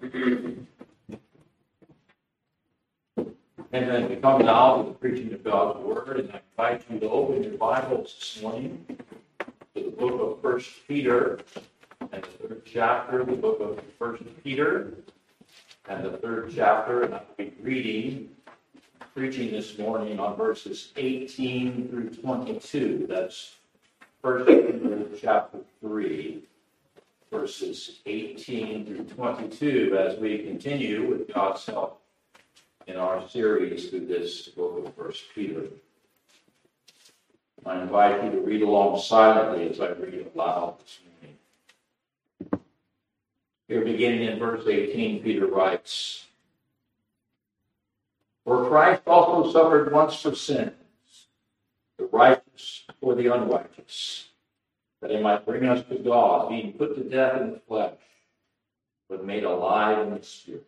And then we come now to the preaching of God's Word, and I invite you to open your Bibles this morning to the book of First Peter and the third chapter, the book of First Peter and the third chapter, and I'll be reading, preaching this morning on verses 18 through 22. That's First Peter chapter 3, verses 18 through 22, as we continue with God's help in our series through this book of First Peter. I invite you to read along silently as I read aloud this morning. Here, beginning in verse 18, Peter writes For Christ also suffered once for sins, the righteous for the unrighteous, that he might bring us to God, being put to death in the flesh, but made alive in the Spirit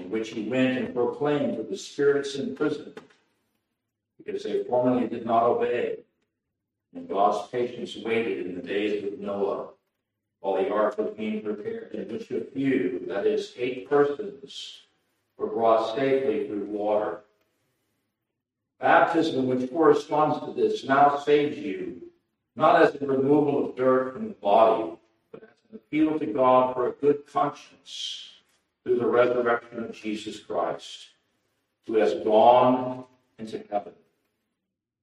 in which he went and proclaimed to the spirits in prison, because they formerly did not obey. And God's patience waited in the days of Noah, while the ark was being prepared, in which a few, that is, eight persons, were brought safely through water. Baptism, which corresponds to this, now saves you, not as the removal of dirt from the body, but as an appeal to God for a good conscience through the resurrection of Jesus Christ, who has gone into heaven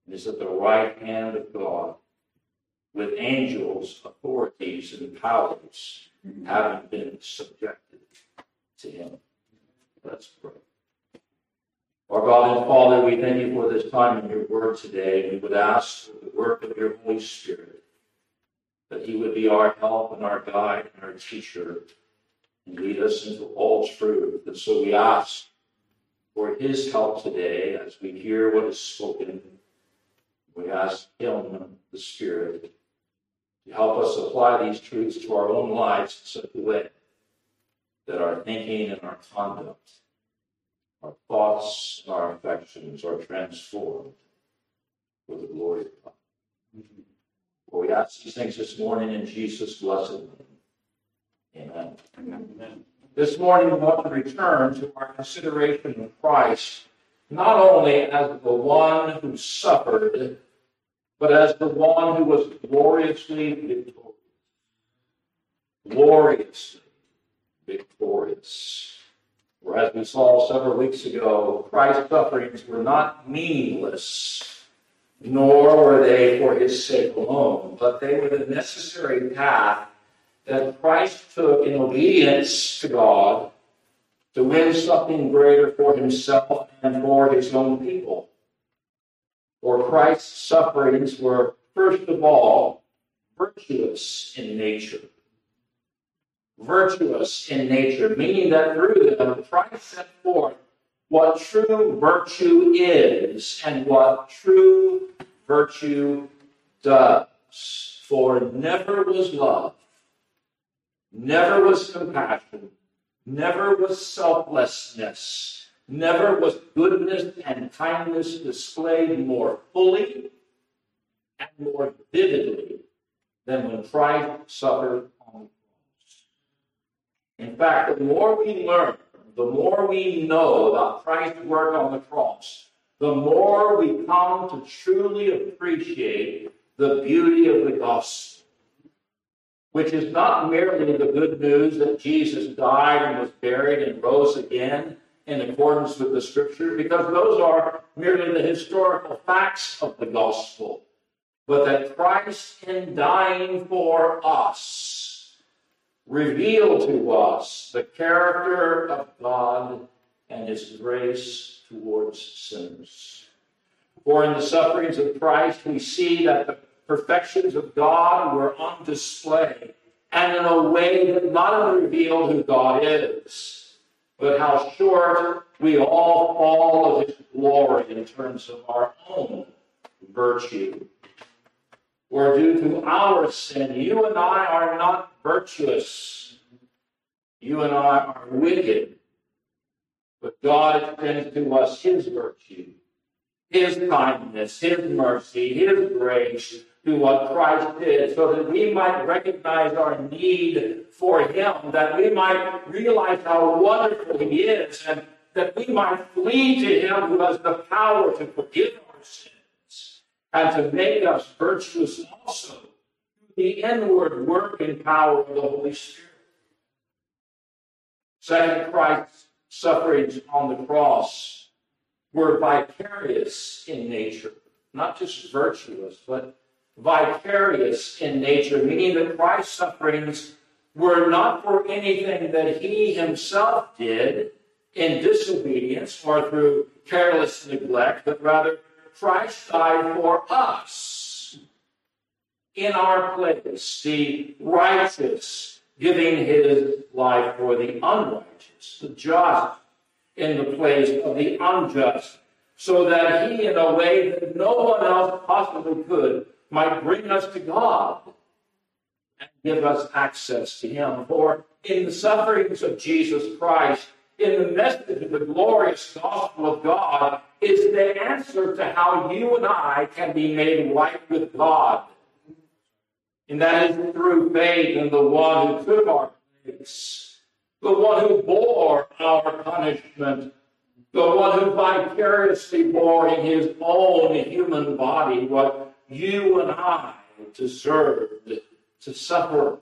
and is at the right hand of God, with angels, authorities, and powers mm-hmm. having been subjected to him. Let's pray. Our God and Father, we thank you for this time in your word today. We would ask for the work of your Holy Spirit, that he would be our help and our guide and our teacher and lead us into all truth. And so we ask for his help today as we hear what is spoken. We ask him, the Spirit, to help us apply these truths to our own lives in such a way that our thinking and our conduct, our thoughts our affections are transformed for the glory of God. For we ask these things this morning in Jesus' blessed name. Amen. Amen. This morning, we want to return to our consideration of Christ not only as the one who suffered, but as the one who was gloriously victorious. Gloriously victorious. For as we saw several weeks ago, Christ's sufferings were not meaningless, nor were they for his sake alone, but they were the necessary path that Christ took in obedience to God to win something greater for himself and for his own people. For Christ's sufferings were, first of all, virtuous in nature. Virtuous in nature, meaning that through them, Christ set forth what true virtue is and what true virtue does. For never was love Never was compassion. Never was selflessness. Never was goodness and kindness displayed more fully and more vividly than when Christ suffered. In fact, the more we learn, the more we know about Christ's work on the cross, the more we come to truly appreciate the beauty of the gospel which is not merely the good news that Jesus died and was buried and rose again in accordance with the scripture, because those are merely the historical facts of the gospel, but that Christ, in dying for us, revealed to us the character of God and his grace towards sinners. For in the sufferings of Christ, we see that the perfections of God were on display, and in a way that not only revealed who God is, but how short we all fall of his glory in terms of our own virtue. For due to our sin, you and I are not virtuous. You and I are wicked. But God extends to us his virtue, his kindness, his mercy, his grace, to what Christ did so that we might recognize our need for Him, that we might realize how wonderful He is, and that we might flee to Him who has the power to forgive our sins and to make us virtuous also through the inward work and power of the Holy Spirit. Second, Christ's sufferings on the cross were vicarious in nature, not just virtuous, but vicarious in nature, meaning that Christ's sufferings were not for anything that he himself did in disobedience or through careless neglect, but rather Christ died for us in our place, the righteous giving his life for the unrighteous, the just in the place of the unjust, so that he, in a way that no one else possibly could, might bring us to God and give us access to Him. For in the sufferings of Jesus Christ, in the message of the glorious gospel of God, is the answer to how you and I can be made right with God. And that is through faith in the one who took our place, the one who bore our punishment, the one who vicariously bore in his own human body what you and I deserved to suffer.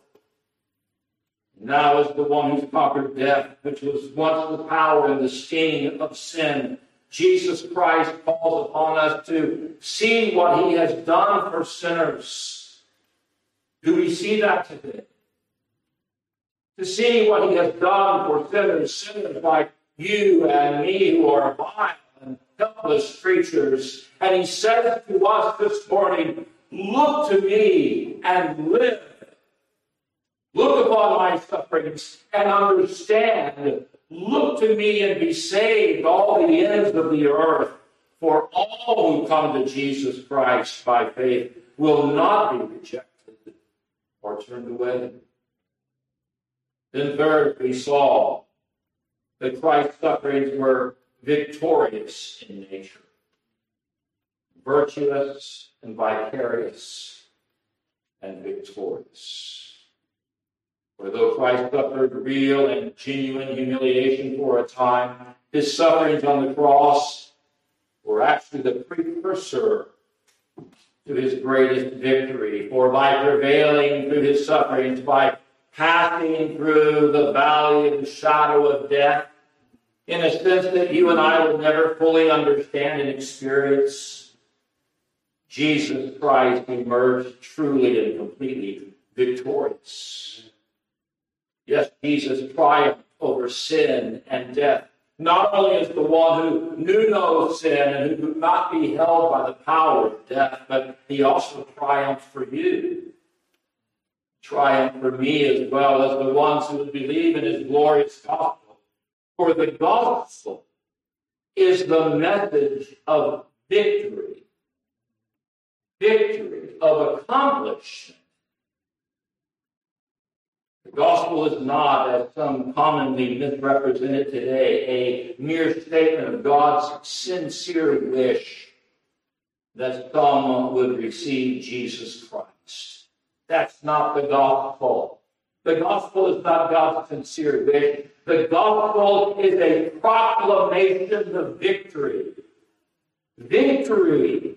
Now is the one who's conquered death, which was once the power and the sting of sin. Jesus Christ calls upon us to see what he has done for sinners. Do we see that today? To see what he has done for sinners, sinners like you and me who are vile and helpless creatures. And he says to us this morning, Look to me and live. Look upon my sufferings and understand. Look to me and be saved, all the ends of the earth. For all who come to Jesus Christ by faith will not be rejected or turned away. Then, third, we saw that Christ's sufferings were victorious in nature, virtuous and vicarious and victorious. For though Christ suffered real and genuine humiliation for a time, his sufferings on the cross were actually the precursor to his greatest victory. For by prevailing through his sufferings, by passing through the valley of the shadow of death, in a sense that you and I will never fully understand and experience. Jesus Christ emerged truly and completely victorious. Yes, Jesus triumphed over sin and death. Not only is the one who knew no sin and who could not be held by the power of death, but he also triumphed for you. Triumphed for me as well as the ones who believe in his glorious gospel for the gospel is the message of victory, victory of accomplishment. Gospel is not, as some commonly misrepresented today, a mere statement of God's sincere wish that some would receive Jesus Christ. That's not the gospel. The gospel is not God's sincere wish. The gospel is a proclamation of victory. Victory.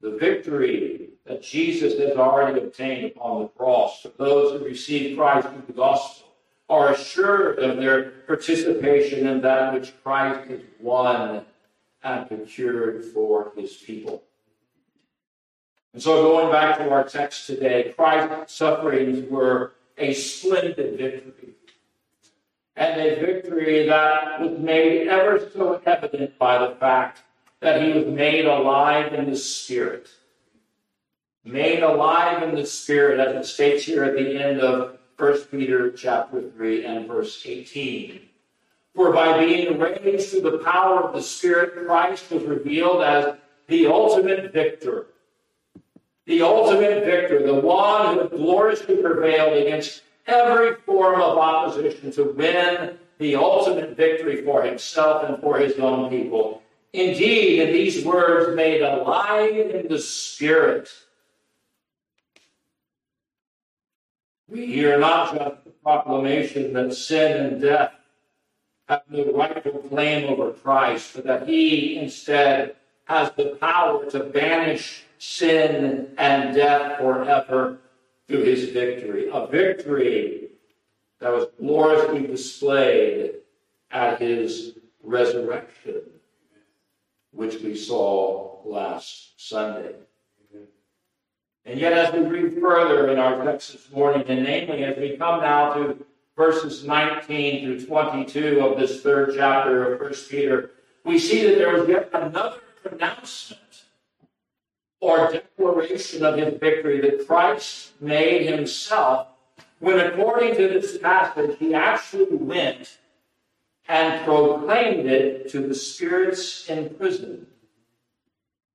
The victory that Jesus has already obtained upon the cross. For those who receive Christ through the gospel are assured of their participation in that which Christ has won and procured for his people. And so, going back to our text today, Christ's sufferings were a splendid victory and a victory that was made ever so evident by the fact that he was made alive in the Spirit. Made alive in the Spirit, as it states here at the end of 1 Peter chapter 3 and verse 18. For by being raised through the power of the Spirit, Christ was revealed as the ultimate victor. The ultimate victor, the one who gloriously prevailed against every form of opposition to win the ultimate victory for himself and for his own people. Indeed, in these words, made alive in the Spirit, We hear not just the proclamation that sin and death have no rightful claim over Christ, but that he instead has the power to banish sin and death forever through his victory. A victory that was gloriously displayed at his resurrection, which we saw last Sunday. And yet, as we read further in our text this morning, and namely as we come now to verses 19 through 22 of this third chapter of 1 Peter, we see that there is yet another pronouncement or declaration of his victory that Christ made himself when, according to this passage, he actually went and proclaimed it to the spirits in prison.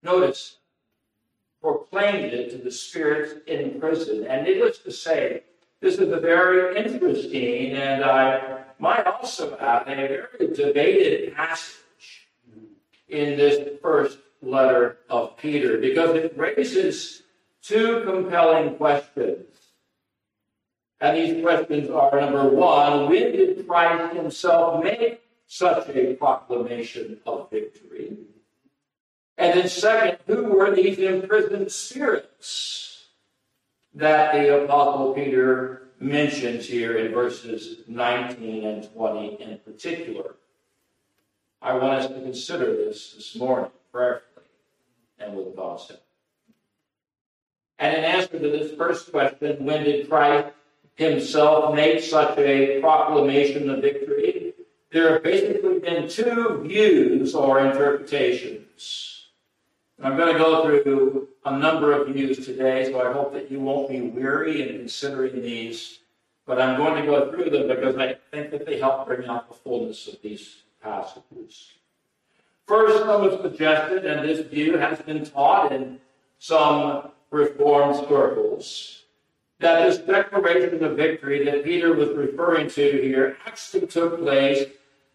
Notice, proclaimed it to the spirits in prison. And needless to say, this is a very interesting and I might also add a very debated passage in this first letter of Peter because it raises two compelling questions. And these questions are number one, when did Christ himself make such a proclamation of victory? And then, second, who were these imprisoned spirits that the Apostle Peter mentions here in verses 19 and 20 in particular? I want us to consider this this morning prayerfully and with God's help. And in answer to this first question, when did Christ himself make such a proclamation of victory? There have basically been two views or interpretations. I'm going to go through a number of views today, so I hope that you won't be weary in considering these. But I'm going to go through them because I think that they help bring out the fullness of these passages. First, some have suggested, and this view has been taught in some Reformed circles, that this declaration of victory that Peter was referring to here actually took place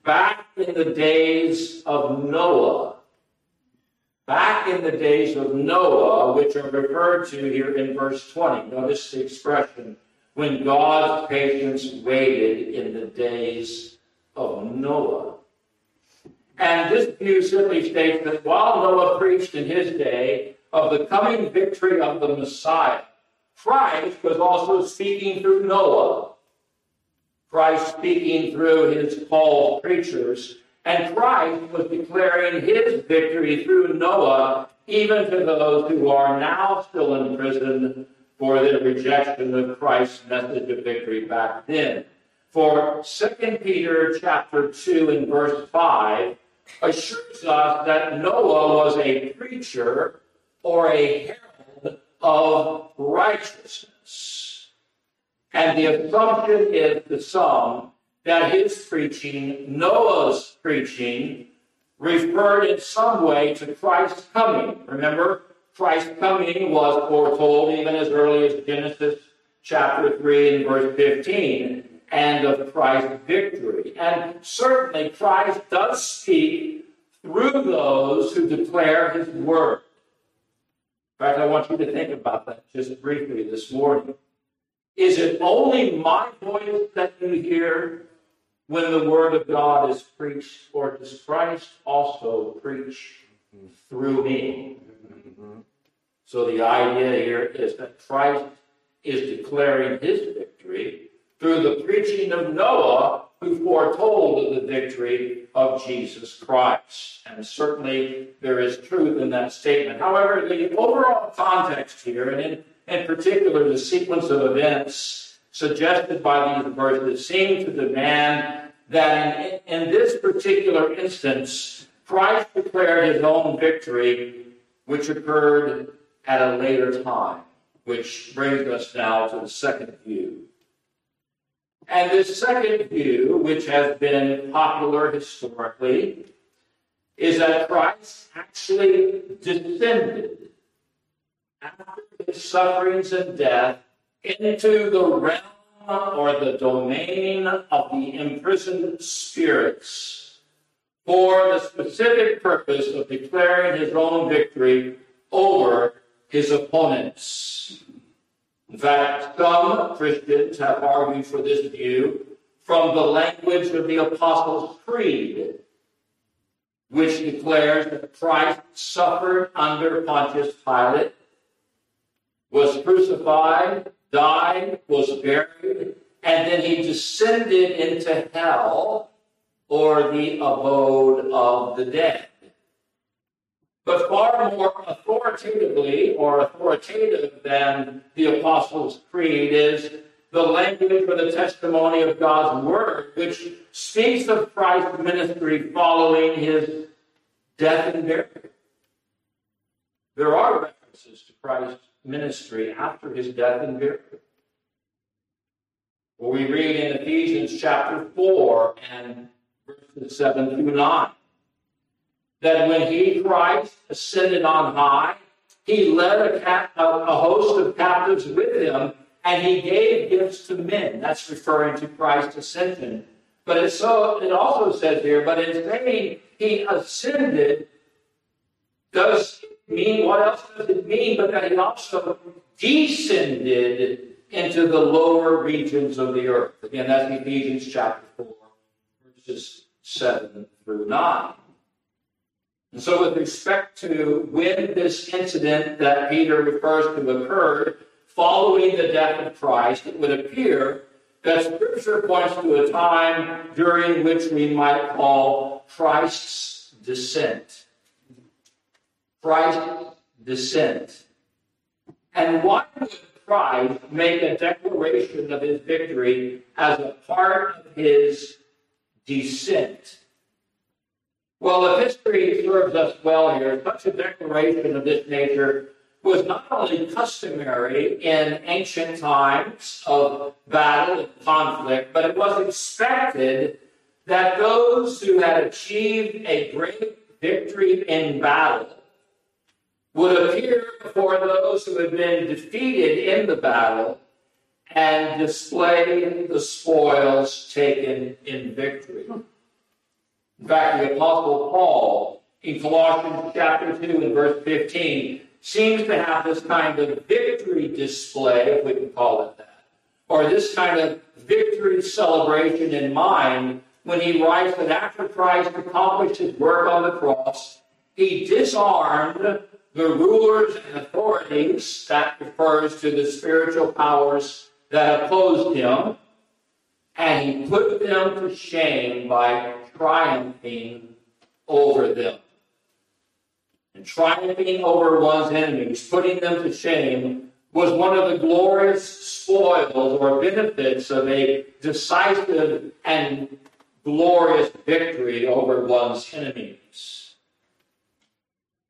back in the days of Noah back in the days of Noah, which are referred to here in verse 20. Notice the expression, when God's patience waited in the days of Noah. And this view simply states that while Noah preached in his day of the coming victory of the Messiah, Christ was also speaking through Noah. Christ speaking through his called preachers and Christ was declaring his victory through Noah, even to those who are now still in prison for their rejection of Christ's message of victory back then. For 2 Peter chapter 2 and verse 5 assures us that Noah was a preacher or a herald of righteousness. And the assumption is to some that his preaching, Noah's preaching, referred in some way to Christ's coming. Remember, Christ's coming was foretold even as early as Genesis chapter 3 and verse 15, and of Christ's victory. And certainly Christ does speak through those who declare his word. In fact, I want you to think about that just briefly this morning. Is it only my voice that you hear, when the word of God is preached, or does Christ also preach through me? So the idea here is that Christ is declaring his victory through the preaching of Noah, who foretold the victory of Jesus Christ. And certainly there is truth in that statement. However, the overall context here, and in, in particular the sequence of events suggested by these verses, seem to demand that in, in this particular instance, Christ declared his own victory, which occurred at a later time, which brings us now to the second view. And this second view, which has been popular historically, is that Christ actually descended after his sufferings and death into the realm or the domain of the imprisoned spirits for the specific purpose of declaring his own victory over his opponents. In fact, some Christians have argued for this view from the language of the Apostles' Creed, which declares that Christ suffered under Pontius Pilate, was crucified, died, was buried, and then he descended into hell or the abode of the dead. But far more authoritatively or authoritative than the Apostles' Creed is the language or the testimony of God's Word, which speaks of Christ's ministry following his death and burial. There are references to Christ's ministry after his death and burial. Well, we read in Ephesians chapter 4 and verses 7 through 9 that when he, Christ, ascended on high, he led a, cap- a host of captives with him, and he gave gifts to men. That's referring to Christ's ascension. But it's so it also says here, but in saying he ascended, does mean what else does it mean? But that he also descended into the lower regions of the earth. Again, that's Ephesians chapter 4, verses 7 through 9. And so, with respect to when this incident that Peter refers to occurred, following the death of Christ, it would appear that Scripture points to a time during which we might call Christ's descent. Christ's descent. And why would Christ make a declaration of his victory as a part of his descent? Well, if history serves us well here, such a declaration of this nature was not only customary in ancient times of battle and conflict, but it was expected that those who had achieved a great victory in battle would appear before those who had been defeated in the battle and display the spoils taken in victory. In fact, the Apostle Paul in Colossians chapter 2 and verse 15 seems to have this kind of victory display, if we can call it that, or this kind of victory celebration in mind when he writes that after Christ accomplished his work on the cross, he disarmed the rulers and authorities, that refers to the spiritual powers that opposed him, and he put them to shame by triumphing over them. And triumphing over one's enemies, putting them to shame, was one of the glorious spoils or benefits of a decisive and glorious victory over one's enemies.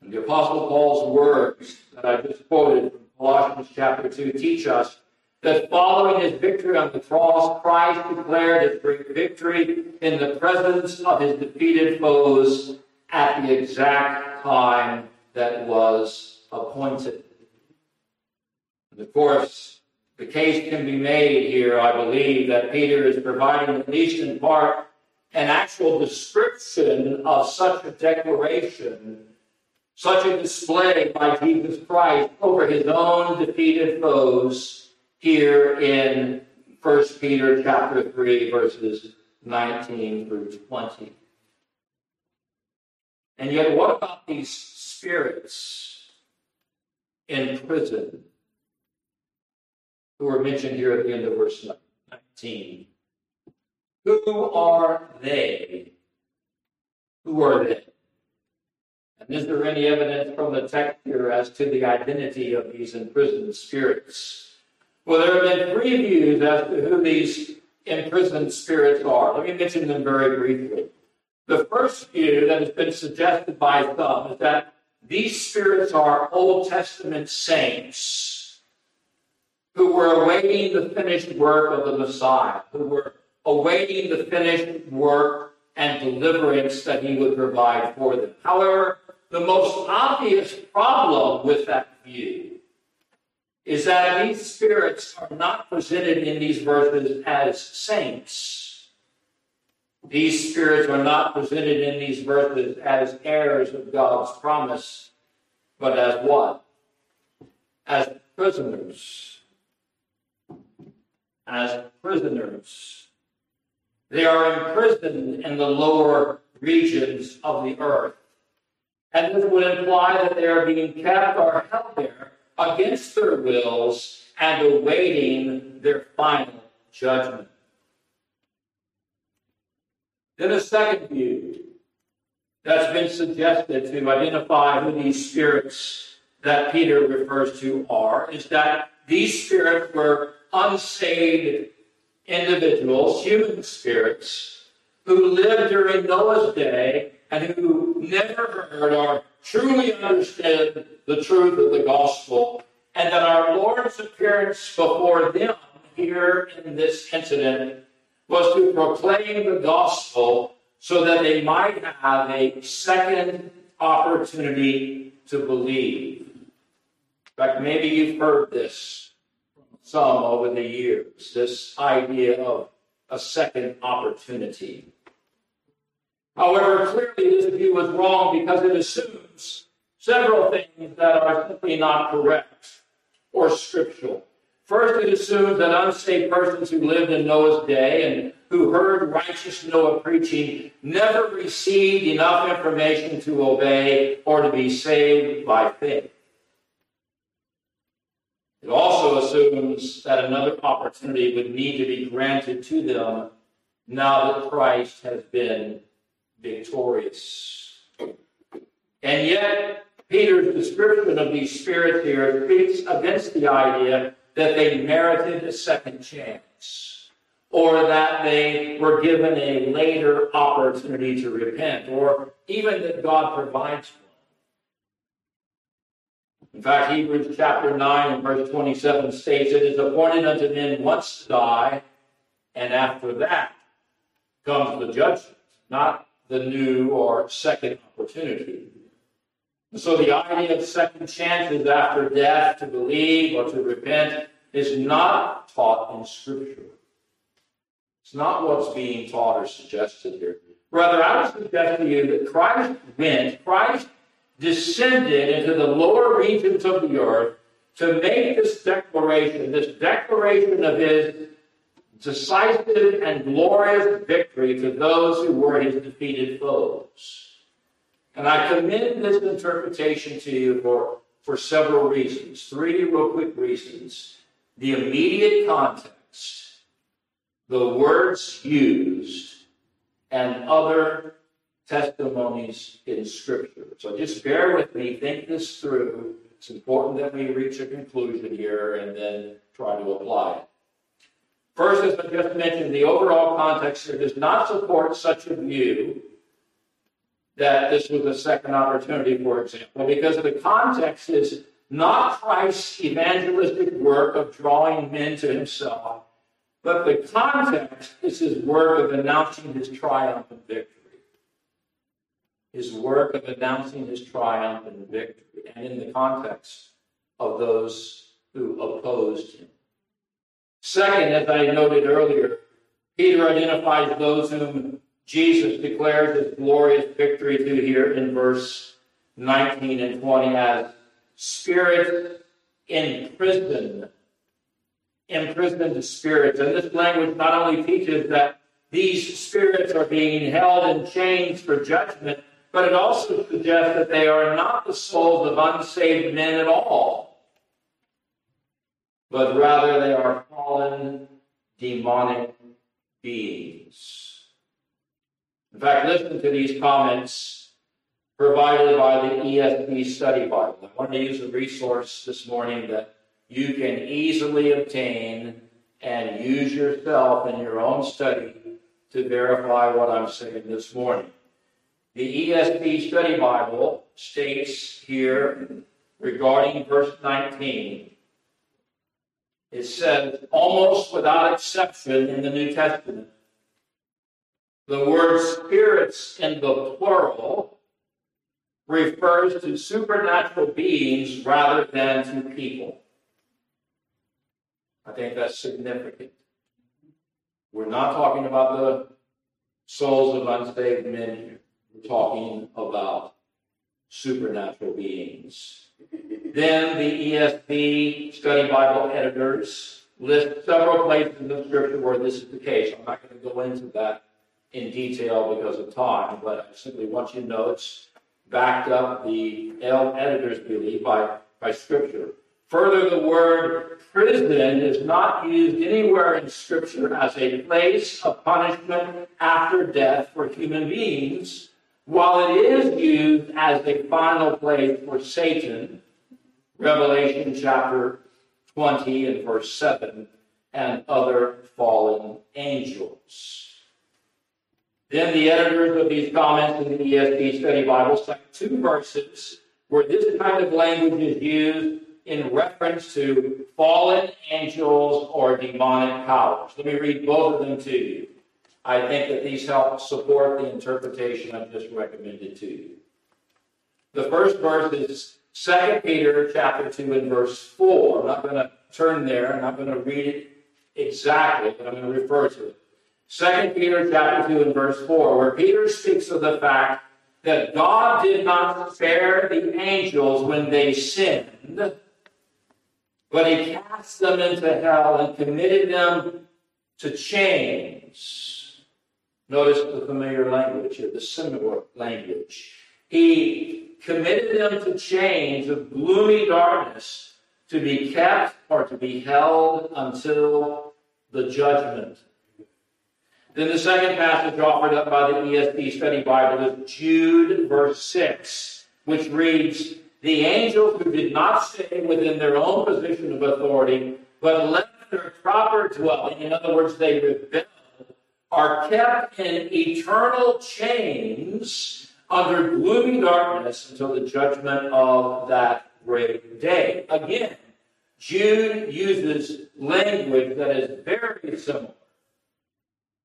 And the Apostle Paul's words that I just quoted from Colossians chapter 2 teach us that following his victory on the cross, Christ declared his great victory in the presence of his defeated foes at the exact time that was appointed. And of course, the case can be made here, I believe, that Peter is providing, at least in part, an actual description of such a declaration such a display by Jesus Christ over his own defeated foes here in 1 Peter chapter 3, verses 19 through 20. And yet, what about these spirits in prison who are mentioned here at the end of verse 19? Who are they? Who are they? And is there any evidence from the text here as to the identity of these imprisoned spirits? Well, there have been three views as to who these imprisoned spirits are. Let me mention them very briefly. The first view that has been suggested by some is that these spirits are Old Testament saints who were awaiting the finished work of the Messiah, who were awaiting the finished work and deliverance that he would provide for them. However, the most obvious problem with that view is that these spirits are not presented in these verses as saints. These spirits are not presented in these verses as heirs of God's promise, but as what? As prisoners. as prisoners. They are imprisoned in the lower regions of the earth. And this would imply that they are being kept or held there against their wills and awaiting their final judgment. Then a second view that's been suggested to identify who these spirits that Peter refers to are is that these spirits were unsaved individuals, human spirits, who lived during Noah's day and who never heard or truly understood the truth of the gospel, and that our Lord's appearance before them here in this incident was to proclaim the gospel so that they might have a second opportunity to believe. In fact, maybe you've heard this from some over the years this idea of a second opportunity. However, clearly this view was wrong because it assumes several things that are simply not correct or scriptural. First, it assumes that unsaved persons who lived in Noah's day and who heard righteous Noah preaching never received enough information to obey or to be saved by faith. It also assumes that another opportunity would need to be granted to them now that Christ has been victorious. And yet, Peter's description of these spirits here speaks against the idea that they merited a second chance, or that they were given a later opportunity to repent, or even that God provides one. In fact, Hebrews chapter 9 and verse 27 states, It is appointed unto men once to die, and after that comes the judgment, not the new or second opportunity. So the idea of second chances after death to believe or to repent is not taught in Scripture. It's not what's being taught or suggested here. Rather, I would suggest to you that Christ went, Christ descended into the lower regions of the earth to make this declaration, this declaration of his decisive and glorious victory to those who were his defeated foes. And I commend this interpretation to you for, for several reasons. Three real quick reasons. The immediate context, the words used, and other testimonies in Scripture. So just bear with me, think this through. It's important that we reach a conclusion here and then try to apply it. First, as I just mentioned, the overall context here does not support such a view that this was a second opportunity, for example, because the context is not Christ's evangelistic work of drawing men to himself, but the context is his work of announcing his triumph and victory. His work of announcing his triumph and victory, and in the context of those who opposed him. Second, as I noted earlier, Peter identifies those whom Jesus declares his glorious victory to here in verse 19 and 20 as spirit imprisoned, imprisoned spirits. And this language not only teaches that these spirits are being held in chains for judgment, but it also suggests that they are not the souls of unsaved men at all, but rather they are fallen demonic beings. In fact, listen to these comments provided by the ESV Study Bible. I want to use a resource this morning that you can easily obtain and use yourself in your own study to verify what I'm saying this morning. The ESV Study Bible states here regarding verse 19, it says, almost without exception in the New Testament, the word spirits in the plural refers to supernatural beings rather than to people. I think that's significant. We're not talking about the souls of unsaved men here. We're talking about supernatural beings. Then the ESV Study Bible editors list several places in the scripture where this is the case. I'm not going to go into that in detail because of time, but I simply want you to know it's backed up, the L editors believe, by, by scripture. Further, the word prison is not used anywhere in Scripture as a place of punishment after death for human beings, while it is used as a final place for Satan, Revelation chapter 20 and verse 7, and other fallen angels. Then the editors of these comments in the ESV Study Bible cite two verses where this kind of language is used in reference to fallen angels or demonic powers. Let me read both of them to you. I think that these help support the interpretation I've just recommended to you. The first verse is 2 Peter chapter 2 and verse 4. I'm not going to turn there. And I'm going to read it exactly, but I'm going to refer to it. 2 Peter chapter 2 and verse 4, where Peter speaks of the fact that God did not spare the angels when they sinned, but he cast them into hell and committed them to chains. Notice the familiar language here, the similar language. He committed them to chains of gloomy darkness to be kept or to be held until the judgment. Then the second passage offered up by the ESV Study Bible is Jude, verse 6, which reads, the angels who did not stay within their own position of authority, but left their proper dwelling, in other words, they rebelled, are kept in eternal chains under gloomy darkness until the judgment of that great day. Again, Jude uses language that is very similar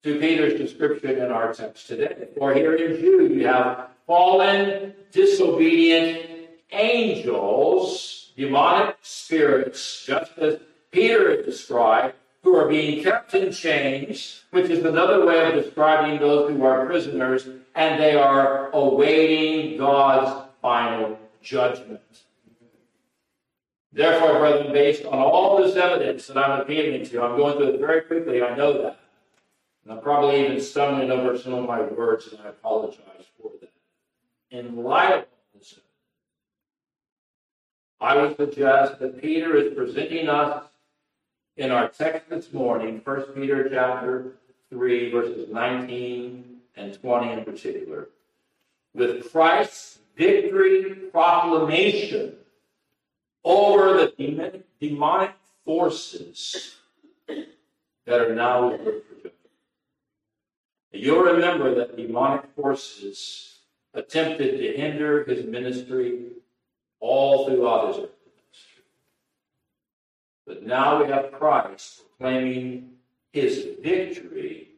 to Peter's description in our text today. For here in Jude, you have fallen, disobedient, angels, demonic spirits, just as Peter is described, who are being kept in chains, which is another way of describing those who are prisoners, and they are awaiting God's final judgment. Therefore, brethren, based on all this evidence that I'm appealing to, I'm going through it very quickly, I know that. And I'm probably even stumbling over some of my words, and I apologize for that. In light of this I would suggest that Peter is presenting us in our text this morning, 1 Peter chapter 3, verses 19 and 20 in particular, with Christ's victory proclamation over the demonic forces that are now reserved for. You'll remember that demonic forces attempted to hinder his ministry all throughout his ministry. But now we have Christ proclaiming his victory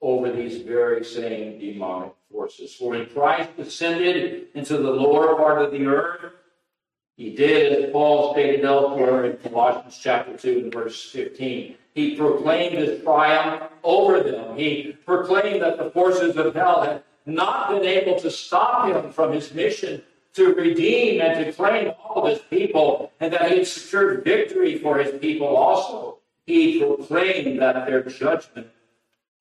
over these very same demonic forces. For when Christ descended into the lower part of the earth, he did, as Paul stated elsewhere in Colossians chapter 2 and verse 15. He proclaimed his triumph over them. He proclaimed that the forces of hell had not been able to stop him from his mission to redeem and to claim all of his people, and that he had secured victory for his people also. He proclaimed that their judgment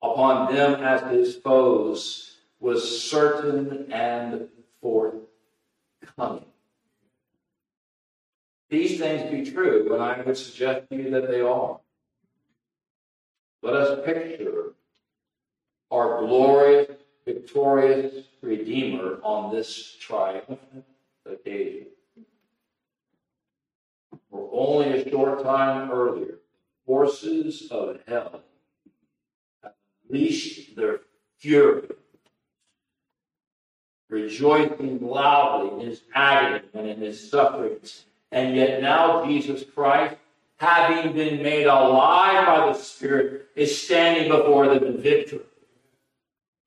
upon them as his foes was certain and forthcoming. These things be true, and I would suggest to you that they are. Let us picture our glorious victorious Redeemer on this triumphant occasion. For only a short time earlier, forces of hell unleashed their fury, rejoicing loudly in his agony and in his sufferings. And yet now Jesus Christ, having been made alive by the Spirit, is standing before them in victory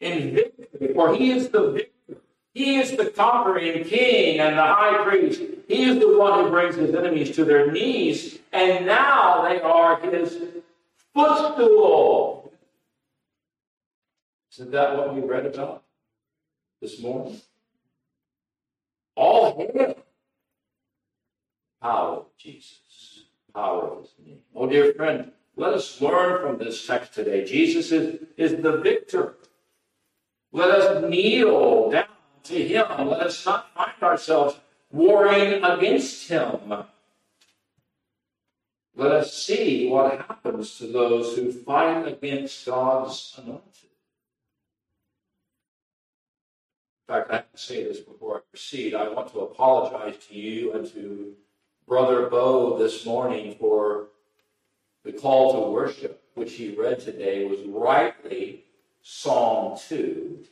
in victory, for he is the victor. He is the conquering king and the high priest. He is the one who brings his enemies to their knees, and now they are his footstool. Isn't that what we read about this morning? All hail. Power of Jesus. Power of his name. Oh, dear friend, Let us learn from this text today. Jesus is, is the victor. Let us kneel down to him. Let us not find ourselves warring against him. Let us see what happens to those who fight against God's anointed. In fact, I have to say this before I proceed. I want to apologize to you and to Brother Bo this morning for the call to worship, which he read today, was rightly Psalm 2.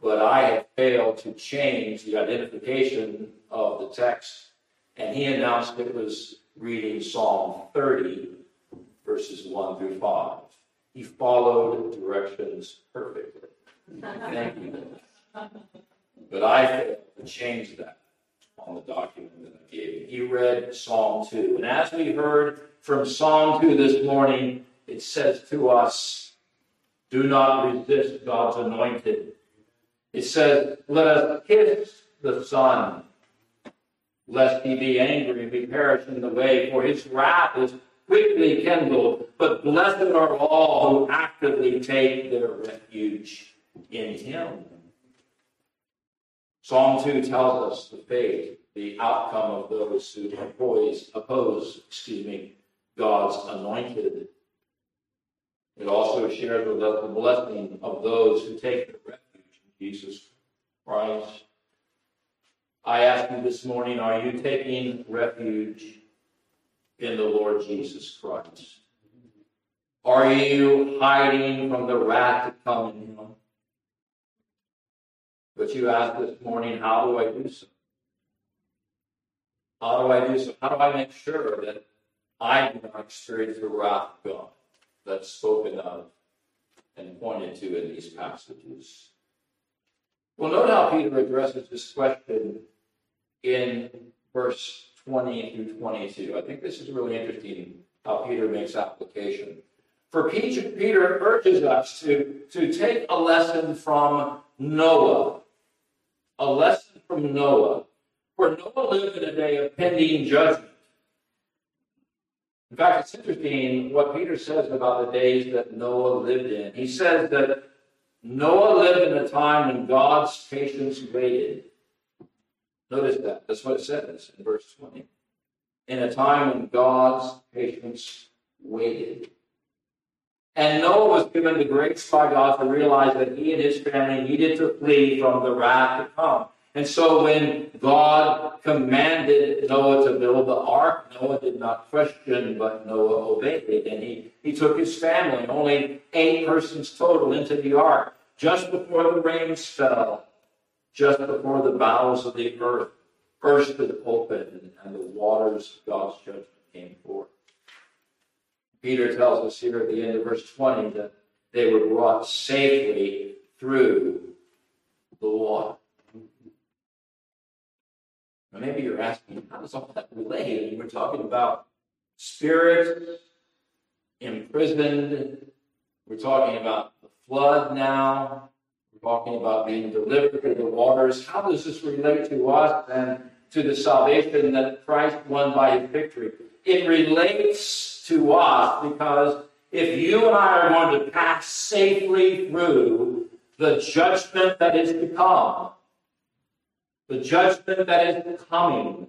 But I had failed to change the identification of the text, and he announced it was reading Psalm 30, verses 1 through 5. He followed directions perfectly. Thank you. But I failed to change that on the document that I gave him. He read Psalm 2. And as we heard from Psalm 2 this morning, it says to us, do not resist God's anointed. It says, let us kiss the Son, lest he be angry and we perish in the way, for his wrath is quickly kindled. But blessed are all who actively take their refuge in him. Psalm 2 tells us the fate, the outcome of those who oppose, excuse me, God's anointed. It also shares with us the blessing of those who take refuge in Jesus Christ. I ask you this morning, are you taking refuge in the Lord Jesus Christ? Are you hiding from the wrath to come in him? But you asked this morning, how do I do so? How do I do so? How do I make sure that I do not experience the wrath of God that's spoken of and pointed to in these passages? Well, note how Peter addresses this question in verse 20 through 22. I think this is really interesting how Peter makes application. For Peter urges us to, to take a lesson from Noah a lesson from Noah. For Noah lived in a day of pending judgment. In fact, it's interesting what Peter says about the days that Noah lived in. He says that Noah lived in a time when God's patience waited. Notice that. That's what it says in verse 20. In a time when God's patience waited. And Noah was given the grace by God to realize that he and his family needed to flee from the wrath to come. And so when God commanded Noah to build the ark, Noah did not question, but Noah obeyed. And he, he took his family, only eight persons total, into the ark just before the rains fell, just before the bowels of the earth bursted open and the waters of God's judgment came forth. Peter tells us here at the end of verse 20 that they were brought safely through the water. Now maybe you're asking, how does all that relate? We're talking about spirits imprisoned. We're talking about the flood now. We're talking about being delivered through the waters. How does this relate to us and to the salvation that Christ won by his victory? It relates to us because if you and I are going to pass safely through the judgment that is to come, the judgment that is coming,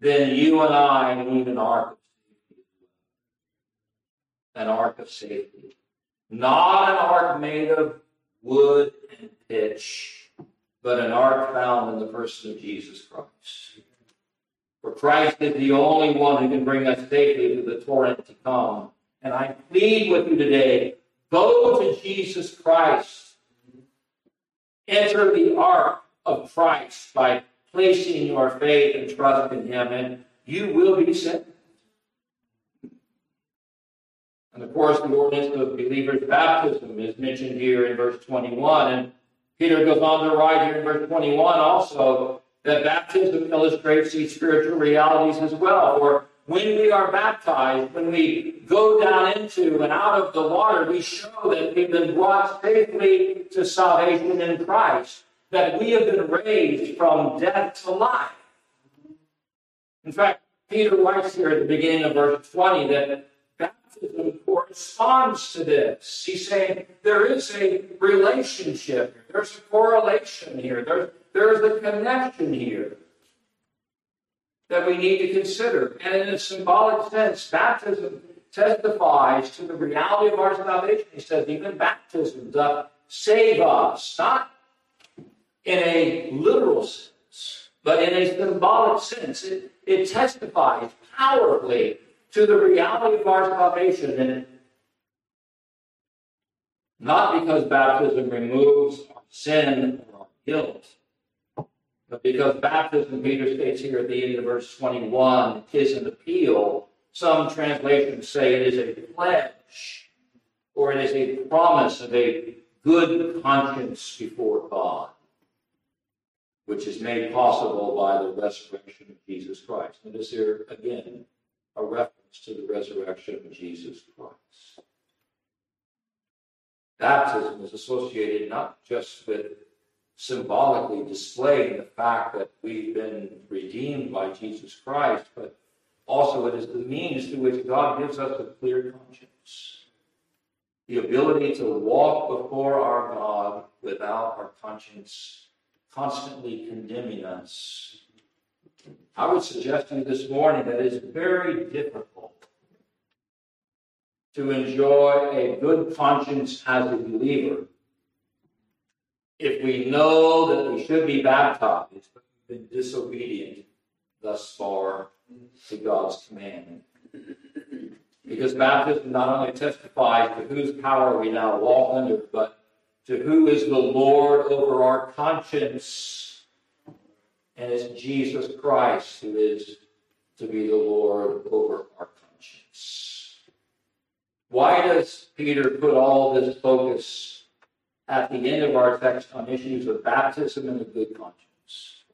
then you and I need an ark of safety. An ark of safety. Not an ark made of wood and pitch, but an ark found in the person of Jesus Christ. For Christ is the only one who can bring us safely to the torrent to come. And I plead with you today go to Jesus Christ. Enter the ark of Christ by placing your faith and trust in Him, and you will be saved. And of course, the ordinance of believers' baptism is mentioned here in verse 21. And Peter goes on to write here in verse 21 also that baptism illustrates these spiritual realities as well. For when we are baptized, when we go down into and out of the water, we show that we've been brought safely to salvation in Christ, that we have been raised from death to life. In fact, Peter writes here at the beginning of verse 20 that baptism corresponds to this. He's saying there is a relationship here, there's a correlation here, there's, there's a connection here that we need to consider. And in a symbolic sense, baptism testifies to the reality of our salvation. He says, even baptism does save us, not in a literal sense, but in a symbolic sense. It, it testifies powerfully to the reality of our salvation. And not because baptism removes our sin or our guilt, but because baptism, Peter states here at the end of verse 21, is an appeal. Some translations say it is a pledge or it is a promise of a good conscience before God, which is made possible by the resurrection of Jesus Christ. Notice here again a reference to the resurrection of Jesus Christ. Baptism is associated not just with symbolically displaying the fact that we've been redeemed by Jesus Christ, but also it is the means through which God gives us a clear conscience. The ability to walk before our God without our conscience constantly condemning us. I would suggest to you this morning that it is very difficult to enjoy a good conscience as a believer if we know that we should be baptized, but we've been disobedient thus far to God's command. Because baptism not only testifies to whose power we now walk under, but to who is the Lord over our conscience. And it's Jesus Christ who is to be the Lord over our conscience. Why does Peter put all this focus at the end of our text on issues of baptism and a good conscience.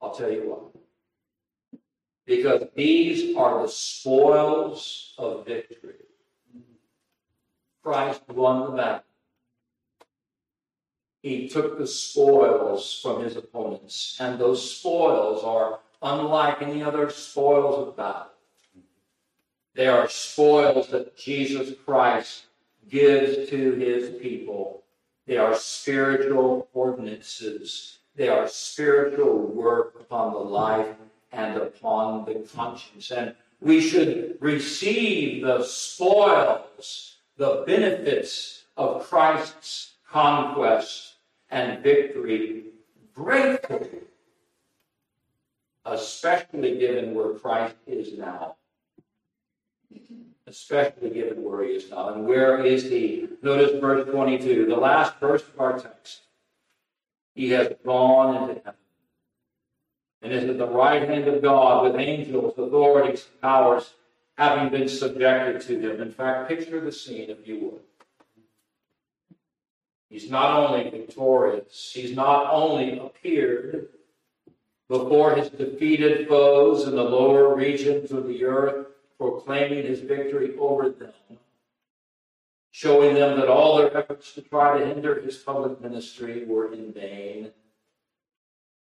I'll tell you why. Because these are the spoils of victory. Christ won the battle. He took the spoils from his opponents, and those spoils are unlike any other spoils of battle. They are spoils that Jesus Christ gives to his people they are spiritual ordinances. They are spiritual work upon the life and upon the conscience. And we should receive the spoils, the benefits of Christ's conquest and victory gratefully, especially given where Christ is now especially given where he is now. And where is he? Notice verse 22, the last verse of our text. He has gone into heaven and is at the right hand of God with angels, authorities, powers having been subjected to him. In fact, picture the scene if you would. He's not only victorious, he's not only appeared before his defeated foes in the lower regions of the earth, proclaiming his victory over them, showing them that all their efforts to try to hinder his public ministry were in vain,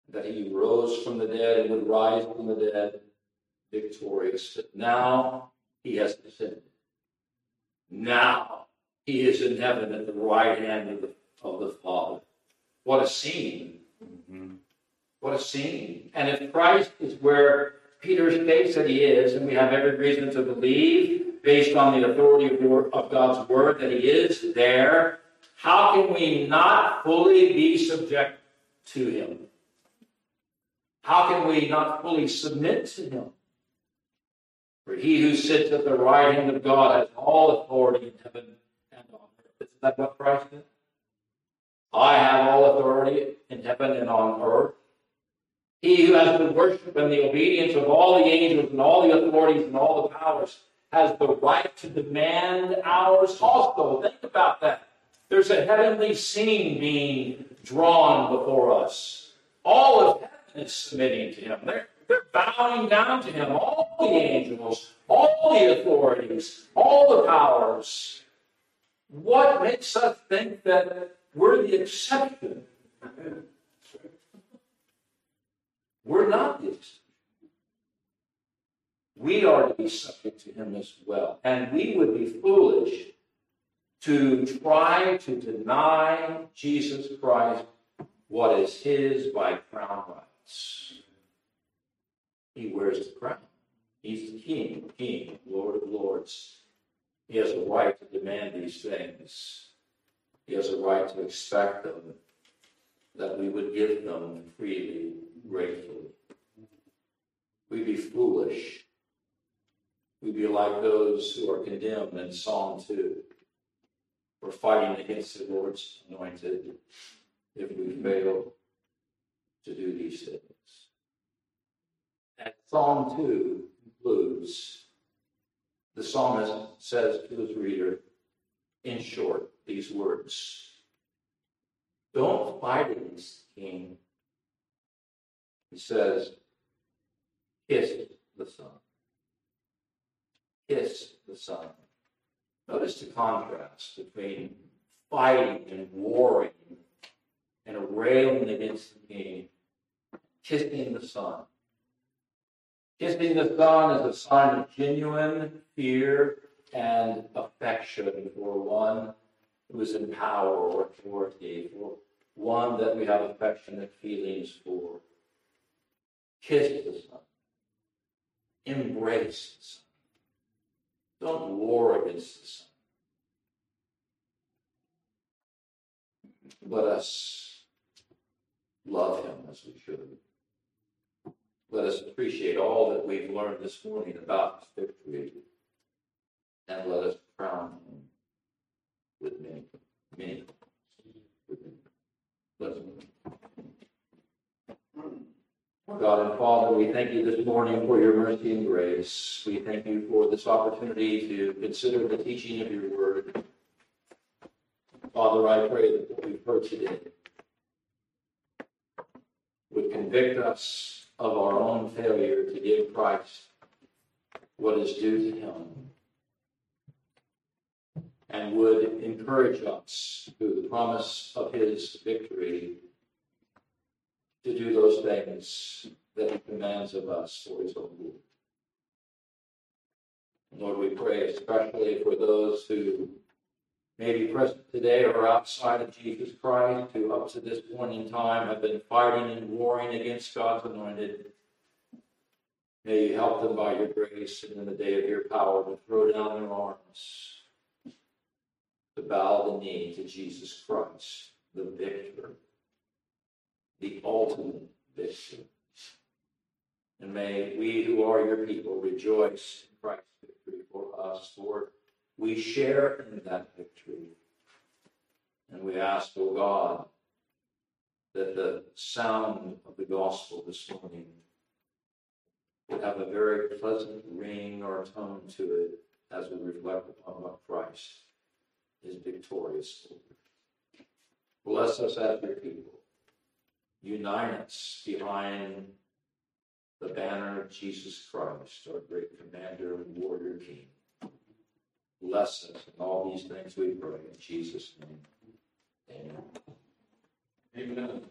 that he rose from the dead and would rise from the dead victorious, that now he has descended. Now he is in heaven at the right hand of the, of the Father. What a scene! Mm-hmm. What a scene. And if Christ is where Peter states that he is, and we have every reason to believe, based on the authority of God's word, that he is there. How can we not fully be subject to him? How can we not fully submit to him? For he who sits at the right hand of God has all authority in heaven Isn't that what Christ did? I have all authority in heaven and on earth. He who has the worship and the obedience of all the angels and all the authorities and all the powers has the right to demand ours also. Think about that. There's a heavenly scene being drawn before us. All of heaven is submitting to him. They're, they're bowing down to him. All the angels, all the authorities, all the powers. What makes us think that we're the exception? We're not this. we are to be subject to him as well. And we would be foolish to try to deny Jesus Christ what is his by crown rights. He wears the crown. He's the king, king, Lord of lords. He has a right to demand these things. He has a right to expect them, that we would give them freely, gratefully. We'd be foolish. We'd be like those who are condemned in Psalm 2. We're fighting against the Lord's anointed if we fail to do these things. And Psalm 2 concludes. The psalmist says to his reader, in short, these words Don't fight against the king. He says, Kiss the Son. Kiss the Son. Notice the contrast between fighting and warring and railing against the king, kissing the Son. Kissing the Son is a sign of genuine fear and affection for one who is in power or authority, for one that we have affectionate feelings for. Kiss the Son. Embrace the Son. Don't war against the Son. Let us love him as we should. Let us appreciate all that we've learned this morning about his victory. And let us crown him with many, many. Let's God and Father, we thank you this morning for your mercy and grace. We thank you for this opportunity to consider the teaching of your word. Father, I pray that what we've heard today would convict us of our own failure to give Christ what is due to him and would encourage us through the promise of his victory to do those things that he commands of us for his own good. Lord, we pray especially for those who may be present today or outside of Jesus Christ, who up to this point in time have been fighting and warring against God's anointed. May you help them by your grace and in the day of your power to throw down their arms, to bow the knee to Jesus Christ, the victor the ultimate victor. And may we who are your people rejoice in Christ's victory for us, for we share in that victory. And we ask, O oh God, that the sound of the gospel this morning would have a very pleasant ring or tone to it as we reflect upon what Christ is victorious. Bless us as your people unite us behind the banner of Jesus Christ, our great commander and warrior king. Bless us in all these things we pray in Jesus' name. Amen. Amen.